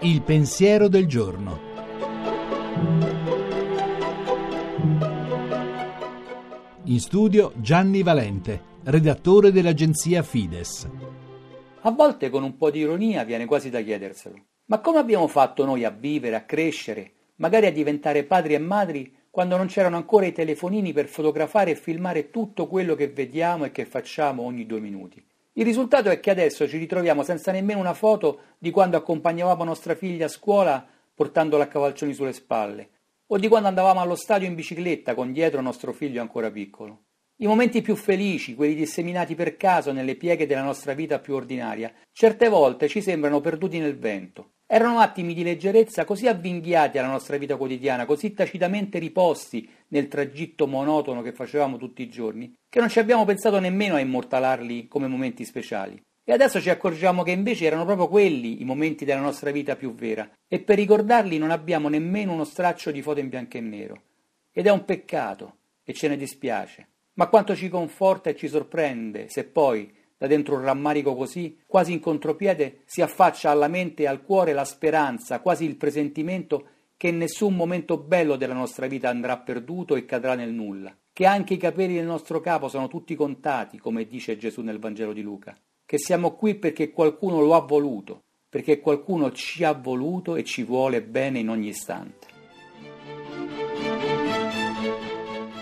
Il pensiero del giorno. In studio Gianni Valente, redattore dell'agenzia Fides. A volte con un po' di ironia viene quasi da chiederselo. Ma come abbiamo fatto noi a vivere, a crescere, magari a diventare padri e madri quando non c'erano ancora i telefonini per fotografare e filmare tutto quello che vediamo e che facciamo ogni due minuti? Il risultato è che adesso ci ritroviamo senza nemmeno una foto di quando accompagnavamo nostra figlia a scuola portandola a cavalcioni sulle spalle, o di quando andavamo allo stadio in bicicletta con dietro nostro figlio ancora piccolo. I momenti più felici, quelli disseminati per caso nelle pieghe della nostra vita più ordinaria, certe volte ci sembrano perduti nel vento. Erano attimi di leggerezza così avvinghiati alla nostra vita quotidiana, così tacitamente riposti nel tragitto monotono che facevamo tutti i giorni, che non ci abbiamo pensato nemmeno a immortalarli come momenti speciali. E adesso ci accorgiamo che invece erano proprio quelli i momenti della nostra vita più vera, e per ricordarli non abbiamo nemmeno uno straccio di foto in bianco e nero. Ed è un peccato, e ce ne dispiace. Ma quanto ci conforta e ci sorprende se poi, da dentro un rammarico così, quasi in contropiede, si affaccia alla mente e al cuore la speranza, quasi il presentimento che nessun momento bello della nostra vita andrà perduto e cadrà nel nulla, che anche i capelli del nostro capo sono tutti contati, come dice Gesù nel Vangelo di Luca, che siamo qui perché qualcuno lo ha voluto, perché qualcuno ci ha voluto e ci vuole bene in ogni istante.